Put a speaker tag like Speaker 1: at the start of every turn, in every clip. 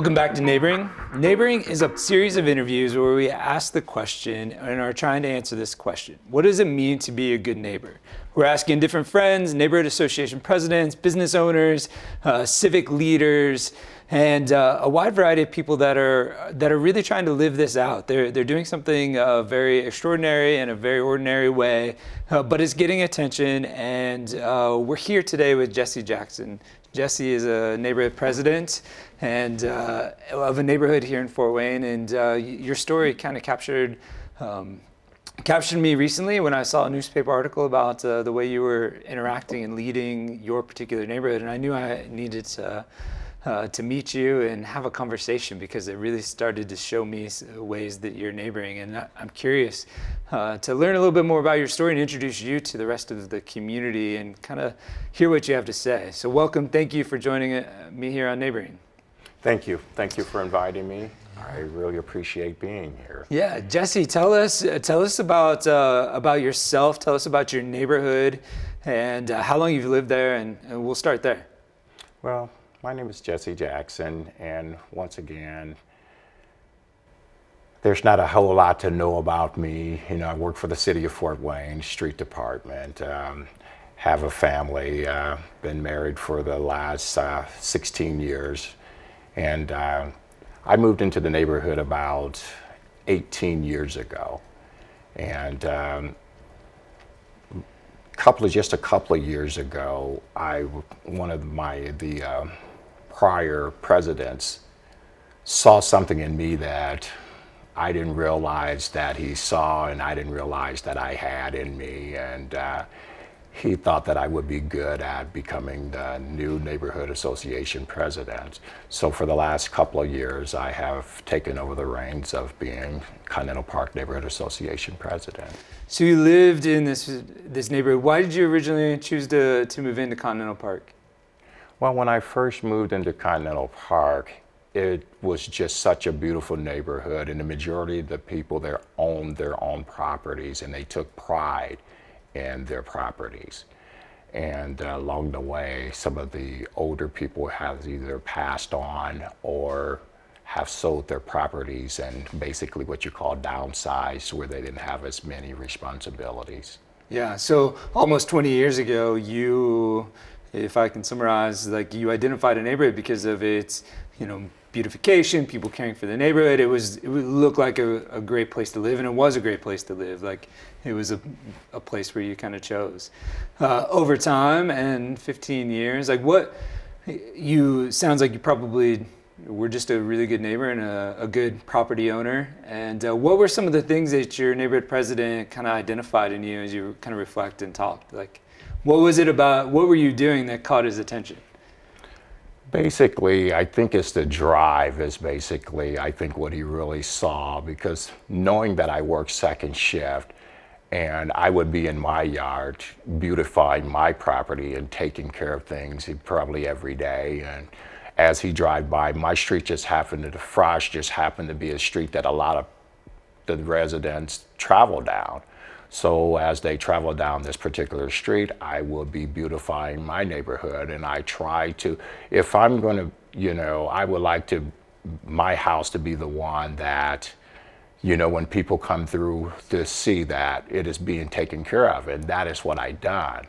Speaker 1: Welcome back to Neighboring. Neighboring is a series of interviews where we ask the question and are trying to answer this question What does it mean to be a good neighbor? We're asking different friends, neighborhood association presidents, business owners, uh, civic leaders, and uh, a wide variety of people that are that are really trying to live this out. They're they're doing something uh, very extraordinary in a very ordinary way, uh, but it's getting attention. And uh, we're here today with Jesse Jackson. Jesse is a neighborhood president and uh, of a neighborhood here in Fort Wayne. And uh, your story kind of captured um, captured me recently when I saw a newspaper article about uh, the way you were interacting and leading your particular neighborhood, and I knew I needed to. Uh, to meet you and have a conversation because it really started to show me ways that you're neighboring. And I'm curious uh, to learn a little bit more about your story and introduce you to the rest of the community and kind of hear what you have to say. So, welcome. Thank you for joining uh, me here on Neighboring.
Speaker 2: Thank you. Thank you for inviting me. I really appreciate being here.
Speaker 1: Yeah, Jesse, tell us tell us about uh, about yourself. Tell us about your neighborhood and uh, how long you've lived there, and, and, we'll start there.
Speaker 2: Well, my name is Jesse Jackson, and once again, there's not a whole lot to know about me. You know, I work for the city of Fort Wayne Street Department. Um, have a family. Uh, been married for the last uh, 16 years and uh, I moved into the neighborhood about 18 years ago. And um, couple of, just a couple of years ago, I, one of my, the uh, prior presidents saw something in me that I didn't realize that he saw and I didn't realize that I had in me. And uh, he thought that I would be good at becoming the new neighborhood association president. So for the last couple of years, I have taken over the reins of being Continental Park Neighborhood Association president.
Speaker 1: So you lived in this this neighborhood. Why did you originally choose to to move into Continental Park?
Speaker 2: Well, when I first moved into Continental Park, it was just such a beautiful neighborhood, and the majority of the people there owned their own properties, and they took pride and their properties. And uh, along the way, some of the older people have either passed on or have sold their properties and basically what you call downsized, where they didn't have as many responsibilities.
Speaker 1: Yeah, so almost 20 years ago, you, if I can summarize, like you identified a neighborhood because of its, you know, beautification, people caring for the neighborhood. It was it would look like a, a great place to live, and it was a great place to live. Like it was a, a place where you kind of chose. Uh, over time and 15 years, like what you sounds like you probably were just a really good neighbor and a, a good property owner. And uh, what were some of the things that your neighborhood president kind of identified in you as you kind of reflect and talked? Like, what was it about? What were you doing that caught his attention?
Speaker 2: Basically, I think it's the drive is basically, I think what he really saw because knowing that I work second shift and I would be in my yard beautifying my property and taking care of things probably every day. And as he drive by, my street just happened to, the just happened to be a street that a lot of the residents travel down. So as they travel down this particular street, I will be beautifying my neighborhood. And I try to, if I'm going to, you know, I would like to, my house to be the one that, you know, when people come through to see that it is being taken care of. And that is what I done.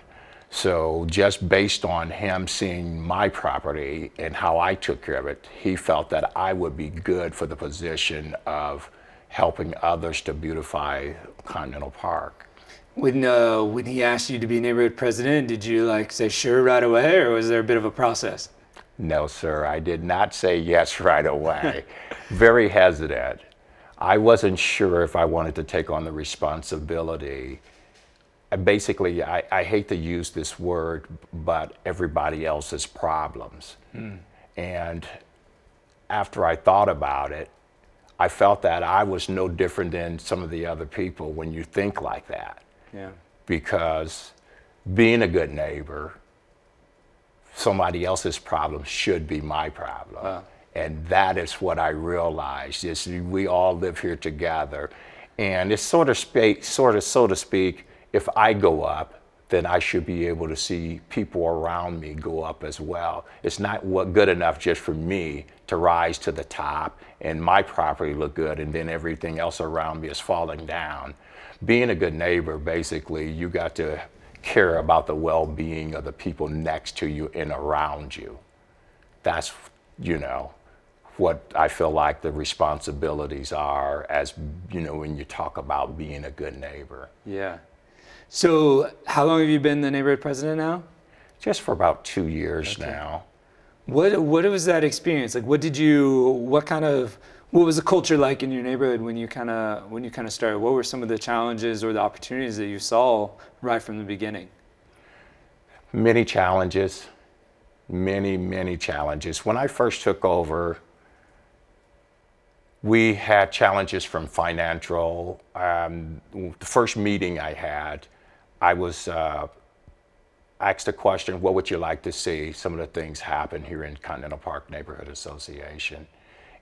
Speaker 2: So just based on him seeing my property and how I took care of it, he felt that I would be good for the position of helping others to beautify Continental Park.
Speaker 1: When uh, when he asked you to be neighborhood president, did you like say sure right away, or was there a bit of a process?
Speaker 2: No, sir. I did not say yes right away. Very hesitant. I wasn't sure if I wanted to take on the responsibility. basically, I, I hate to use this word, but everybody else's problems. Mm. And after I thought about it, I felt that I was no different than some of the other people when you think like that.
Speaker 1: Yeah.
Speaker 2: Because being a good neighbor, somebody else's problem should be my problem. Wow. And that is what I realized is we all live here together. And it's sort of, spa- sort of, so to speak, if I go up, then I should be able to see people around me go up as well. It's not what good enough just for me to rise to the top and my property look good and then everything else around me is falling down. Being a good neighbor, basically, you got to care about the well-being of the people next to you and around you. That's, you know, what I feel like the responsibilities are as, you know, when you talk about being a good neighbor.
Speaker 1: Yeah. So, how long have you been the neighborhood president now?
Speaker 2: Just for about two years okay. now.
Speaker 1: What What was that experience like? What did you? What kind of what was the culture like in your neighborhood when you kind of when you kind of started? What were some of the challenges or the opportunities that you saw right from the beginning?
Speaker 2: Many challenges, many many challenges. When I first took over, we had challenges from financial. Um, the first meeting I had, I was uh, asked a question: What would you like to see? Some of the things happen here in Continental Park Neighborhood Association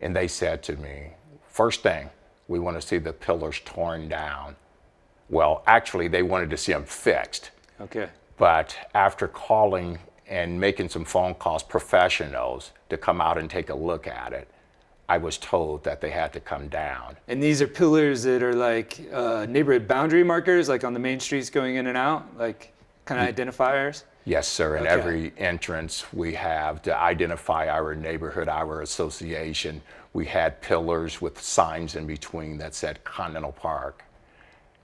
Speaker 2: and they said to me, first thing, we want to see the pillars torn down. Well, actually, they wanted to see them fixed.
Speaker 1: Okay.
Speaker 2: But after calling and making some phone calls, professionals to come out and take a look at it, I was told that they had to come down.
Speaker 1: And these are pillars that are like uh, neighborhood boundary markers, like on the main streets going in and out, like kind of identifiers?
Speaker 2: Yes, sir. In okay. every entrance we have to identify our neighborhood, our association. We had pillars with signs in between that said Continental Park.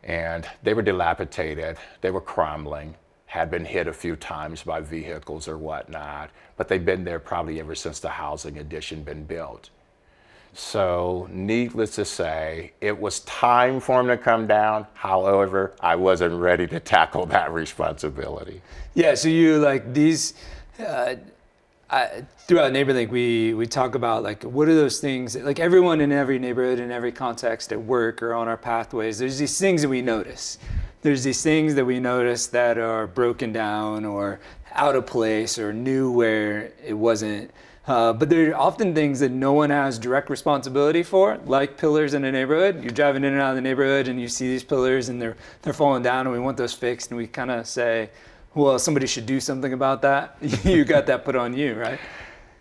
Speaker 2: And they were dilapidated, they were crumbling, had been hit a few times by vehicles or whatnot, but they've been there probably ever since the housing addition been built. So, needless to say, it was time for him to come down. However, I wasn't ready to tackle that responsibility.
Speaker 1: Yeah, so you like these. Uh, I, throughout neighborhood we we talk about like what are those things like everyone in every neighborhood in every context at work or on our pathways there's these things that we notice there's these things that we notice that are broken down or out of place or new where it wasn't uh, but there are often things that no one has direct responsibility for, like pillars in a neighborhood. You're driving in and out of the neighborhood and you see these pillars and they're, they're falling down and we want those fixed. And we kind of say, well, somebody should do something about that. you got that put on you, right?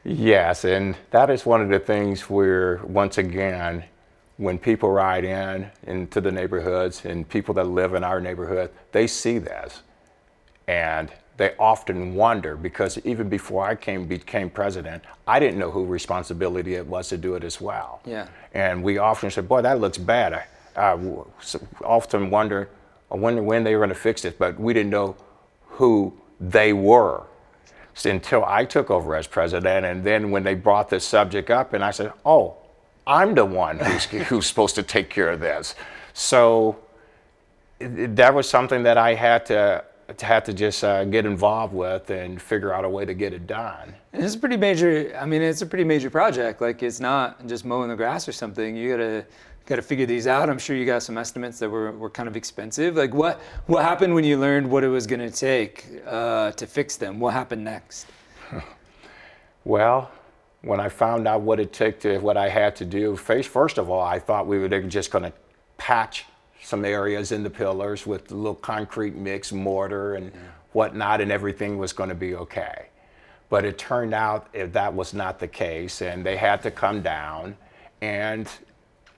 Speaker 2: Yes, and that is one of the things where, once again, when people ride in into the neighborhoods and people that live in our neighborhood, they see this. And they often wonder because even before I came became president, I didn't know who responsibility it was to do it as well.
Speaker 1: Yeah.
Speaker 2: And we often said, "Boy, that looks bad." I, I often wonder, I wonder when they were going to fix it, but we didn't know who they were until I took over as president. And then when they brought this subject up, and I said, "Oh, I'm the one who's who's supposed to take care of this." So that was something that I had to to have to just uh, get involved with and figure out a way to get it done.
Speaker 1: And it's a pretty major. I mean, it's a pretty major project. Like it's not just mowing the grass or something. You gotta got to figure these out. I'm sure you got some estimates that were, were kind of expensive. Like what what happened when you learned what it was going to take uh, to fix them? What happened next?
Speaker 2: well, when I found out what it took to what I had to do, first of all, I thought we were just going to patch some areas in the pillars with a little concrete mix, mortar, and yeah. whatnot, and everything was going to be okay. But it turned out that was not the case, and they had to come down, and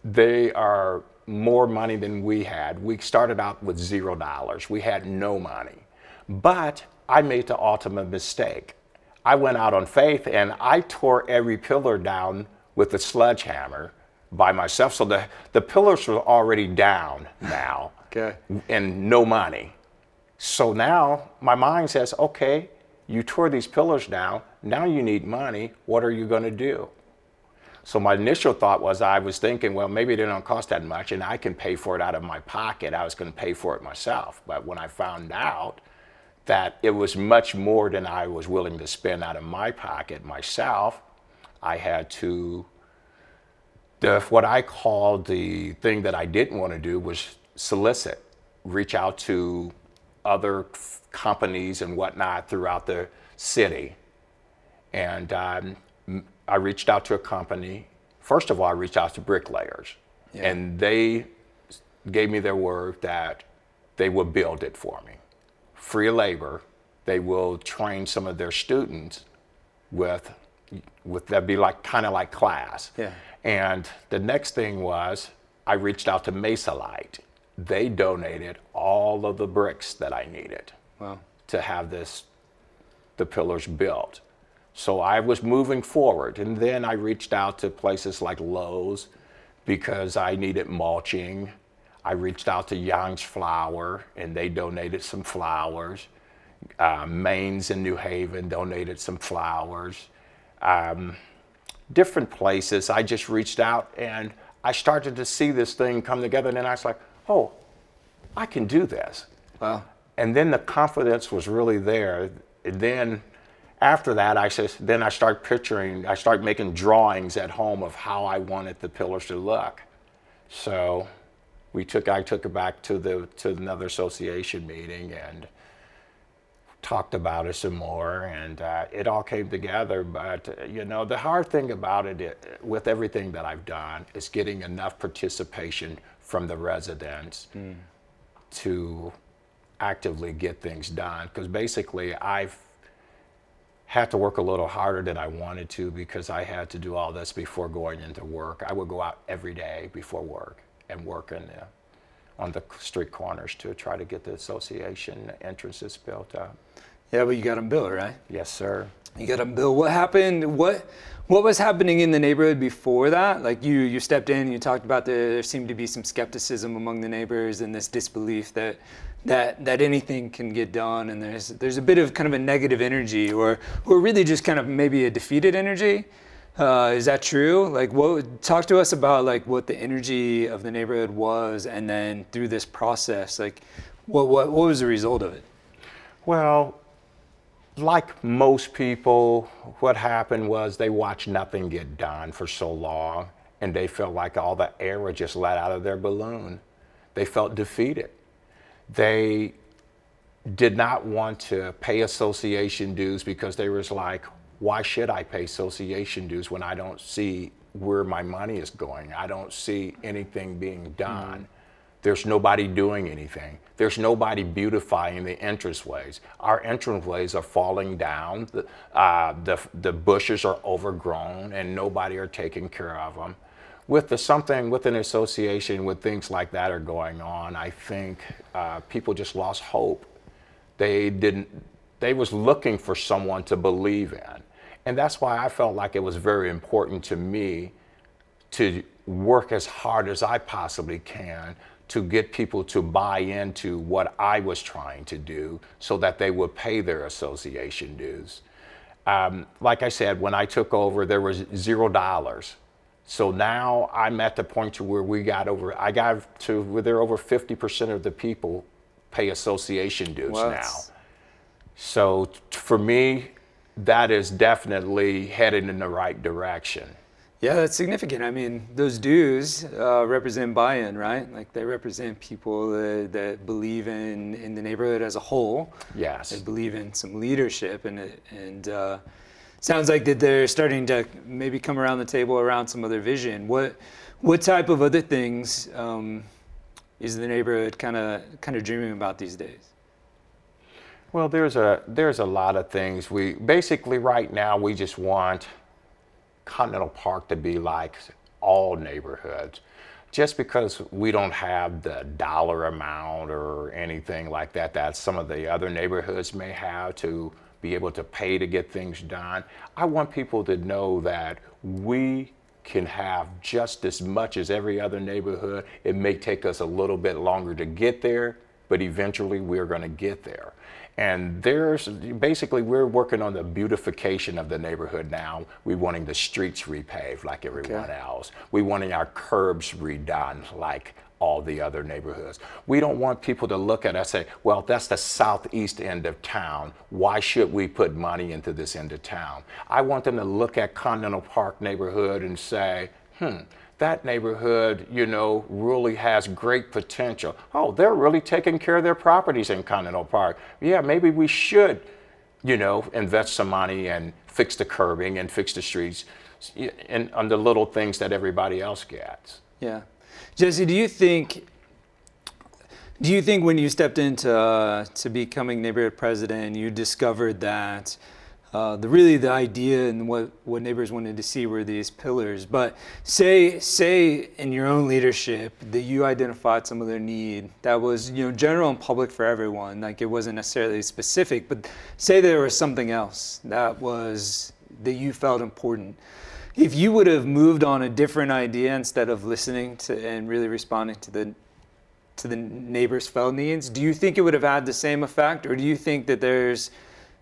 Speaker 2: they are more money than we had. We started out with zero dollars. We had no money. But I made the ultimate mistake. I went out on faith and I tore every pillar down with a sledgehammer by myself. So the, the pillars were already down now
Speaker 1: okay.
Speaker 2: and no money. So now my mind says, okay, you tore these pillars down. Now you need money. What are you going to do? So my initial thought was I was thinking, well, maybe they don't cost that much and I can pay for it out of my pocket. I was going to pay for it myself. But when I found out that it was much more than I was willing to spend out of my pocket myself, I had to the, what I called the thing that I didn't want to do was solicit, reach out to other companies and whatnot throughout the city. And um, I reached out to a company. First of all, I reached out to bricklayers, yeah. and they gave me their word that they would build it for me. Free labor, they will train some of their students with with that'd be like kind of like class.
Speaker 1: Yeah.
Speaker 2: And the next thing was I reached out to Mesa Light. They donated all of the bricks that I needed
Speaker 1: Wow.
Speaker 2: to have this the pillars built. So I was moving forward, and then I reached out to places like Lowe's because I needed mulching. I reached out to Young's Flower, and they donated some flowers. Uh, Maine's in New Haven donated some flowers. Um, different places. I just reached out, and I started to see this thing come together, and then I was like, "Oh, I can do this."
Speaker 1: Wow.
Speaker 2: and then the confidence was really there. And then after that, I said, then I start picturing, I start making drawings at home of how I wanted the pillars to look. So we took, I took it back to the to another association meeting and talked about it some more, and uh, it all came together. But uh, you know, the hard thing about it, it, with everything that I've done, is getting enough participation from the residents to actively get things done. Because basically, I've had to work a little harder than I wanted to because I had to do all this before going into work. I would go out every day before work and work in the, on the street corners to try to get the association entrances built up.
Speaker 1: Yeah, but you got them built, right?
Speaker 2: Yes, sir.
Speaker 1: You got them built. What happened? What what was happening in the neighborhood before that? Like you you stepped in, and you talked about the, there seemed to be some skepticism among the neighbors and this disbelief that that that anything can get done, and there's there's a bit of kind of a negative energy, or or really just kind of maybe a defeated energy. Uh, is that true? Like, what? Talk to us about like what the energy of the neighborhood was, and then through this process, like, what what what was the result of it?
Speaker 2: Well, like most people, what happened was they watched nothing get done for so long, and they felt like all the air was just let out of their balloon. They felt defeated. They did not want to pay association dues because they was like, why should I pay association dues when I don't see where my money is going? I don't see anything being done. There's nobody doing anything. There's nobody beautifying the entranceways. Our entranceways are falling down. The, uh, the, the bushes are overgrown and nobody are taking care of them. With the something with an association with things like that are going on, I think uh, people just lost hope. They didn't. They was looking for someone to believe in, and that's why I felt like it was very important to me to work as hard as I possibly can to get people to buy into what I was trying to do so that they would pay their association dues. Um, like I said, when I took over, there was zero dollars. So now I'm at the point to where we got over, I got to where there over 50% of the people pay association dues
Speaker 1: Wow,
Speaker 2: now. So t- for me, that is definitely headed in the right direction.
Speaker 1: Yeah, that's significant. I mean, those dues uh, represent buy-in, right? Like they represent people that, that believe in, in the neighborhood as a whole.
Speaker 2: Yes.
Speaker 1: They believe in some leadership, and it, and uh, sounds like that they're starting to maybe come around the table around some other vision. What what type of other things um, is the neighborhood kind of kind of dreaming about these days?
Speaker 2: Well, there's a there's a lot of things. We basically right now we just want Continental Park to be like all neighborhoods. Just because we don't have the dollar amount or anything like that that some of the other neighborhoods may have to be able to pay to get things done, I want people to know that we can have just as much as every other neighborhood. It may take us a little bit longer to get there, but eventually we're going to get there. And there's basically we're working on the beautification of the neighborhood now. We're wanting the streets repaved like everyone else. We wanting our curbs redone like all the other neighborhoods. We don't want people to look at us and say, well, that's the southeast end of town. Why should we put money into this end of town? I want them to look at Continental Park neighborhood and say, hmm, that neighborhood, you know, really has great potential. Oh, they're really taking care of their properties in Continental Park. Yeah, maybe we should, you know, invest some money and fix the curbing and fix the streets and on the little things that everybody else gets.
Speaker 1: Yeah, Jesse, do you think? Do you think when you stepped into uh, to becoming neighborhood president, you discovered that uh, the really the idea and what, what neighbors wanted to see were these pillars. But say say in your own leadership that you identified some of their need that was you know general and public for everyone, like it wasn't necessarily specific, but say there was something else that was that you felt important. If you would have moved on a different idea instead of listening to and really responding to the to the neighbors' felt needs, do you think it would have had the same effect, or do you think that there's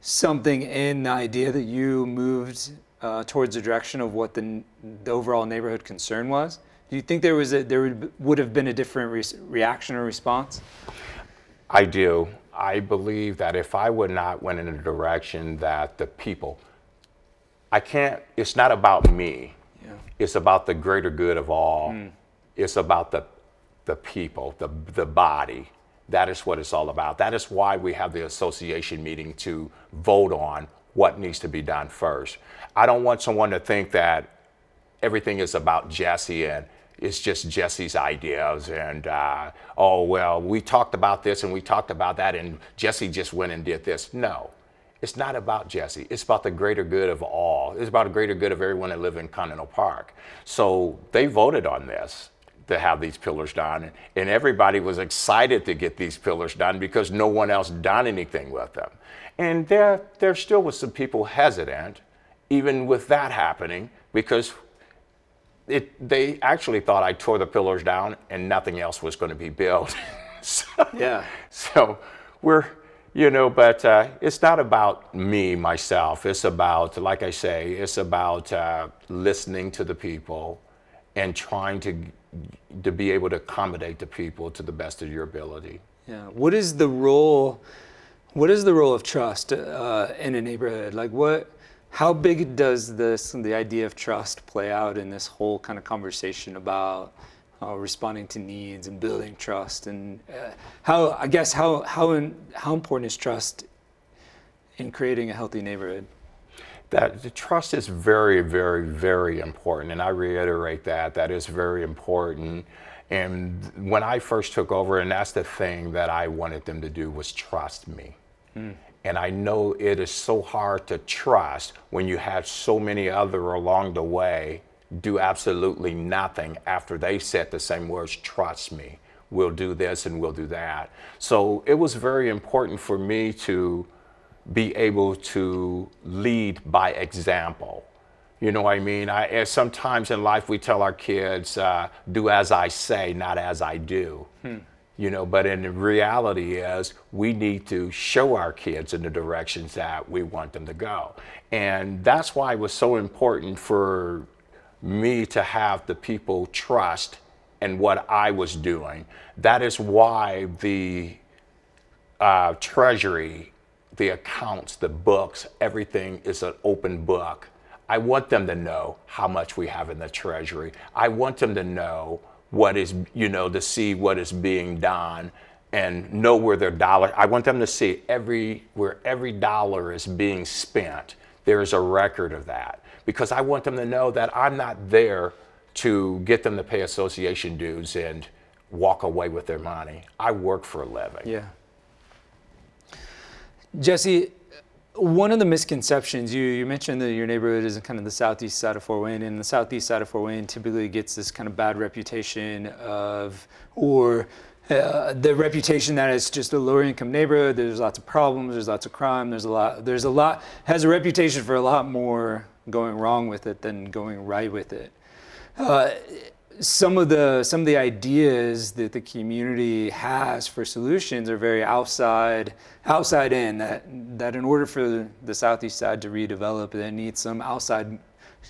Speaker 1: something in the idea that you moved uh, towards the direction of what the, the, overall neighborhood concern was? Do you think there was a, there would, would have been a different re- reaction or response?
Speaker 2: I do. I believe that if I would not went in a direction that the people, I can't. It's not about me. Yeah. It's about the greater good of all. Mm. It's about the the people, the the body. That is what it's all about. That is why we have the association meeting to vote on what needs to be done first. I don't want someone to think that everything is about Jesse and it's just Jesse's ideas and uh, oh well we talked about this and we talked about that and Jesse just went and did this. No, it's not about Jesse. It's about the greater good of all. It's about the greater good of everyone that live in Continental Park. So they voted on this to have these pillars done. And everybody was excited to get these pillars done because no one else done anything with them. And there, there still was some people hesitant, even with that happening, because it, they actually thought I tore the pillars down and nothing else was going to be built.
Speaker 1: so, yeah.
Speaker 2: So we're, you know, but uh, it's not about me, myself. It's about, like I say, it's about uh, listening to the people and trying to to be able to accommodate the people to the best of your ability.
Speaker 1: Yeah. What is the role? What is the role of trust uh, in a neighborhood? Like what? How big does this the idea of trust play out in this whole kind of conversation about uh, responding to needs and building trust? And uh, how I guess how how in, how important is trust in creating a healthy neighborhood?
Speaker 2: That the trust is very, very, very important. And I reiterate that, that is very important. And when I first took over, and that's the thing that I wanted them to do was trust me. Mm. And I know it is so hard to trust when you have so many other along the way do absolutely nothing after they said the same words, trust me, we'll do this and we'll do that. So it was very important for me to be able to lead by example. You know what I mean? I, sometimes in life we tell our kids, uh, do as I say, not as I do. Hmm. You know, but in the reality is we need to show our kids in the directions that we want them to go. And that's why it was so important for me to have the people trust in what I was doing. That is why the uh, Treasury the accounts, the books, everything is an open book. I want them to know how much we have in the treasury. I want them to know what is, you know, to see what is being done and know where their dollar. I want them to see every where every dollar is being spent. There is a record of that because I want them to know that I'm not there to get them to pay association dues and walk away with their money. I work for a living.
Speaker 1: Yeah. Jesse, one of the misconceptions you, you mentioned that your neighborhood is in kind of the southeast side of Fort Wayne, and the southeast side of Fort Wayne typically gets this kind of bad reputation of, or uh, the reputation that it's just a lower income neighborhood. There's lots of problems. There's lots of crime. There's a lot. There's a lot. Has a reputation for a lot more going wrong with it than going right with it. Uh, some of the some of the ideas that the community has for solutions are very outside outside in that that in order for the southeast side to redevelop they need some outside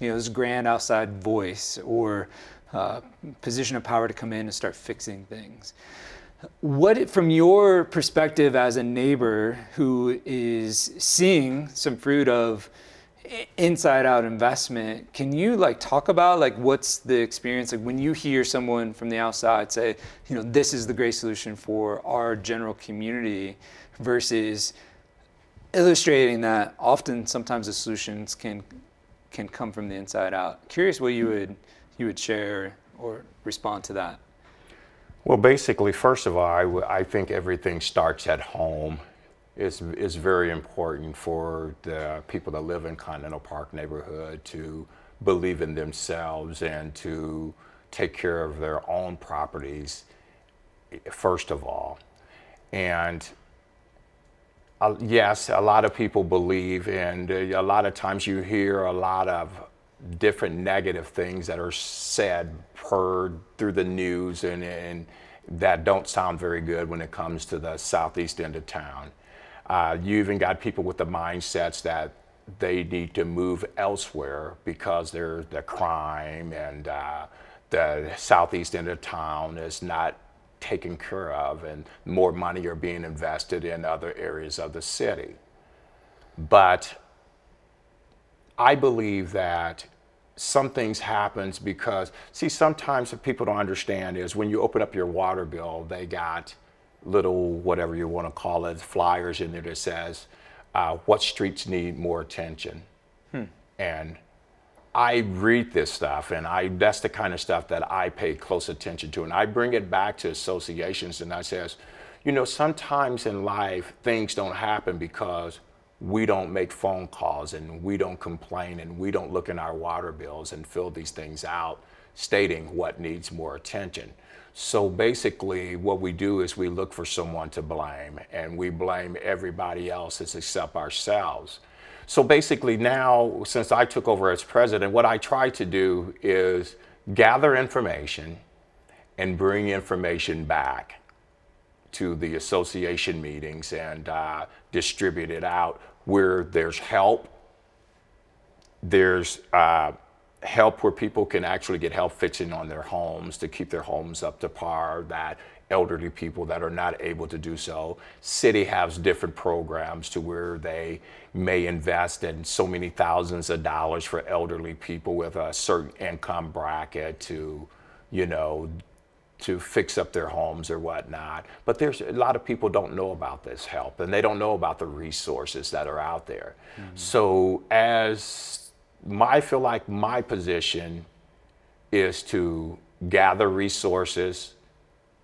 Speaker 1: you know this grand outside voice or uh, position of power to come in and start fixing things. What from your perspective as a neighbor who is seeing some fruit of inside out investment can you like talk about like what's the experience? Like when you hear someone from the outside say you know this is the great solution for our general community versus illustrating that often sometimes the solutions can can come from the inside out. Curious what you would you would share or respond to that.
Speaker 2: Well basically first of all I, think everything starts at home is, is very important for the people that live in Continental Park neighborhood to believe in themselves and to take care of their own properties first of all. And uh, yes, a lot of people believe, and uh, a lot of times you hear a lot of different negative things that are said, heard through the news, and, and that don't sound very good when it comes to the southeast end of town. Uh, you even got people with the mindsets that they need to move elsewhere because there's the crime and uh, the southeast end of town is not taken care of and more money are being invested in other areas of the city. But I believe that some things happens because see sometimes what people don't understand is when you open up your water bill they got little whatever you want to call it flyers in there that says uh, what streets need more attention hmm. and i read this stuff and i that's the kind of stuff that i pay close attention to and i bring it back to associations and i says you know sometimes in life things don't happen because we don't make phone calls and we don't complain and we don't look in our water bills and fill these things out stating what needs more attention. So basically, what we do is we look for someone to blame and we blame everybody else except ourselves. So basically, now, since I took over as president, what I try to do is gather information and bring information back to the association meetings and uh, distribute it out where there's help. There's uh, help where people can actually get help fixing on their homes to keep their homes up to par. That elderly people that are not able to do so. City has different programs to where they may invest in so many thousands of dollars for elderly people with a certain income bracket to, you know, to fix up their homes or whatnot. But there's a lot of people don't know about this help and they don't know about the resources that are out there. Mm-hmm. So as my, I feel like my position is to gather resources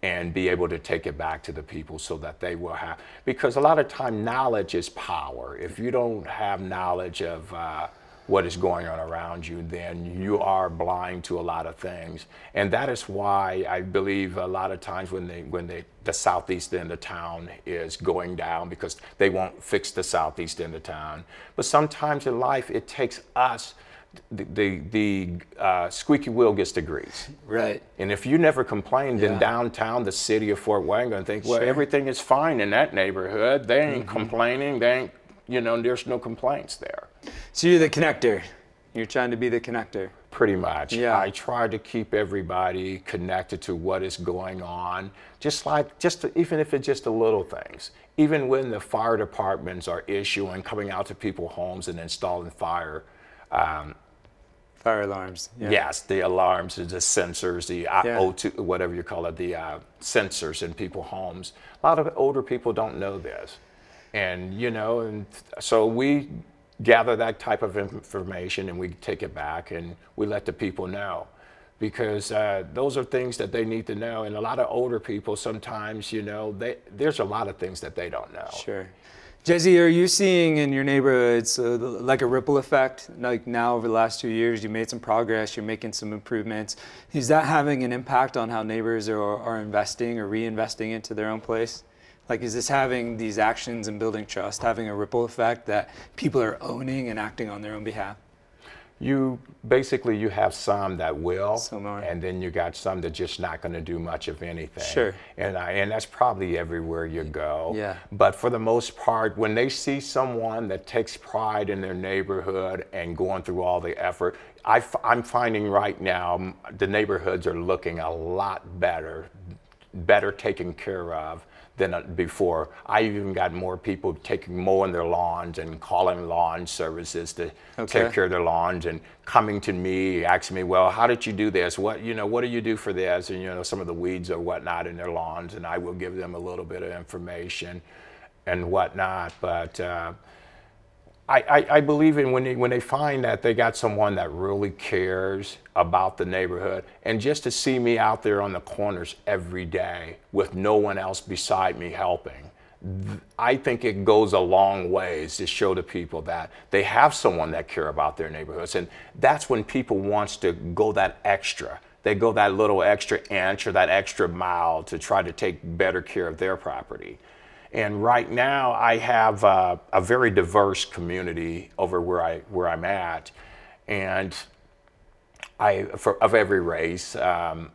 Speaker 2: and be able to take it back to the people so that they will have because a lot of time knowledge is power. If you don't have knowledge of uh, what is going on around you, then you are blind to a lot of things. And that is why I believe a lot of times when they when they the southeast end of town is going down because they won't fix the southeast end of town. But sometimes in life it takes us the the, the uh, squeaky wheel gets the grease.
Speaker 1: Right.
Speaker 2: And if you never complained yeah. in downtown, the city of Fort Wayne, going to think, well, sure. everything is fine in that neighborhood. They ain't mm-hmm. complaining. They ain't, you know, there's no complaints there.
Speaker 1: So you're the connector. You're trying to be the connector.
Speaker 2: Pretty much. Yeah. I try to keep everybody connected to what is going on, just like just to, even if it's just the little things. Even when the fire departments are issuing, coming out to people's homes and installing fire. Um,
Speaker 1: fire alarms.
Speaker 2: Yeah. Yes, the alarms, the sensors, the uh, yeah. O2, whatever you call it, the uh, sensors in people's homes. A lot of older people don't know this, and you know, and so we gather that type of information and we take it back and we let the people know. Because uh, those are things that they need to know. And a lot of older people sometimes you know they, there's a lot of things that they don't know.
Speaker 1: Sure. Jesse are you seeing in your neighborhoods uh, like a ripple effect? Like now over the last two years you made some progress you're making some improvements. Is that having an impact on how neighbors are, are investing or reinvesting into their own place like, is this having these actions and building trust having a ripple effect that people are owning and acting on their own behalf?
Speaker 2: You basically you have some that will, and then you got some that just not going to do much of anything.
Speaker 1: Sure.
Speaker 2: And I, and that's probably everywhere you go.
Speaker 1: Yeah.
Speaker 2: But for the most part, when they see someone that takes pride in their neighborhood and going through all the effort, I, I'm finding right now the neighborhoods are looking a lot better, better taken care of than before. I even got more people taking mowing their lawns and calling lawn services to okay. take care of their lawns and coming to me asking me, well, how did you do this? What you know, what do you do for this? And you know, some of the weeds or whatnot in their lawns, and I will give them a little bit of information and whatnot. But uh, I, I, I, believe in when they, when they find that they got someone that really cares about the neighborhood and just to see me out there on the corners every day with no one else beside me helping I think it goes a long ways to show to people that they have someone that care about their neighborhoods, and that's when people wants to go that extra. They go that little extra inch or that extra mile to try to take better care of their property. And right now, I have a very diverse community over where I where I'm at, and I for, of every race. Um,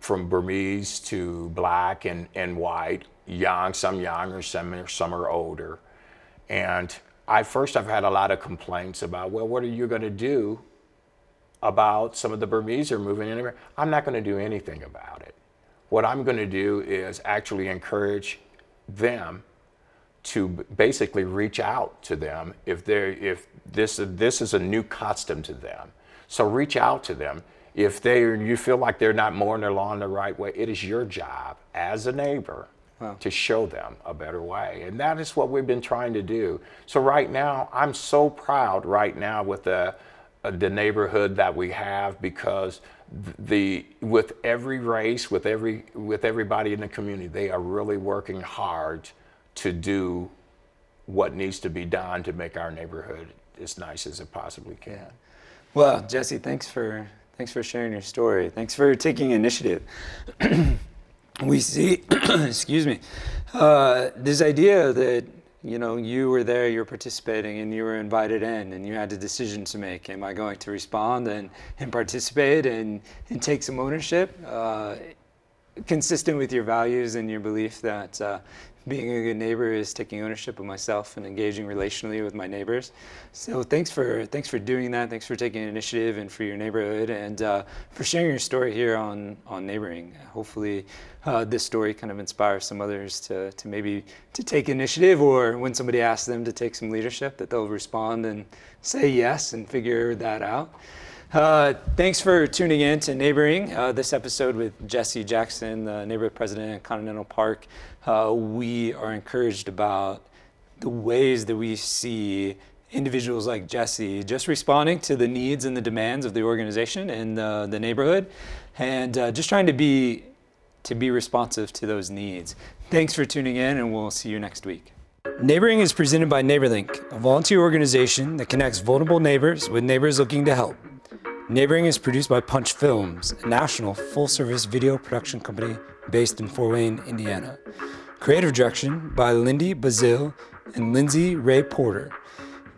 Speaker 2: from Burmese to black and, and white, young, some younger, some, some are older. And I first I've had a lot of complaints about, well, what are you going to do about some of the Burmese are moving in? I'm not going to do anything about it. What I'm going to do is actually encourage them to basically reach out to them if they're if this this is a new custom to them. So reach out to them if they you feel like they're not mowing their lawn the right way, it is your job as a neighbor wow. to show them a better way. And that is what we've been trying to do. So right now, I'm so proud right now with the the neighborhood that we have because the with every race, with every with everybody in the community, they are really working hard to do what needs to be done to make our neighborhood as nice as it possibly can.
Speaker 1: Well, Jesse, thanks for Thanks for sharing your story. Thanks for taking initiative. we see, excuse me, uh, this idea that you know you were there, you're participating, and you were invited in, and you had a decision to make. Am I going to respond and, and participate and, and take some ownership, uh, consistent with your values and your belief that uh, being a good neighbor is taking ownership of myself and engaging relationally with my neighbors. So thanks for thanks for doing that. Thanks for taking initiative and for your neighborhood and uh, for sharing your story here on on neighboring. Hopefully, uh, this story kind of inspires some others to to maybe to take initiative or when somebody asks them to take some leadership, that they'll respond and say yes and figure that out. Uh, thanks for tuning in to Neighboring, uh, this episode with Jesse Jackson, the neighborhood president at Continental Park. We are encouraged about the ways that we see individuals like Jesse just responding to the needs and the demands of the organization and the, the neighborhood, and uh, just trying to be to be responsive to those needs. Thanks for tuning in, and we'll see you next week. Neighboring is presented by NeighborLink, a volunteer organization that connects vulnerable neighbors with neighbors looking to help. Neighboring is produced by Punch Films, a national full service video production company based in Fort Wayne, Indiana. Creative direction by Lindy Bazil and Lindsay Ray Porter.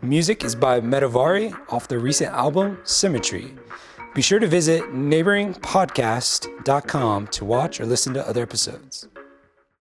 Speaker 1: Music is by Metavari off their recent album Symmetry. Be sure to visit neighboringpodcast.com to watch or listen to other episodes.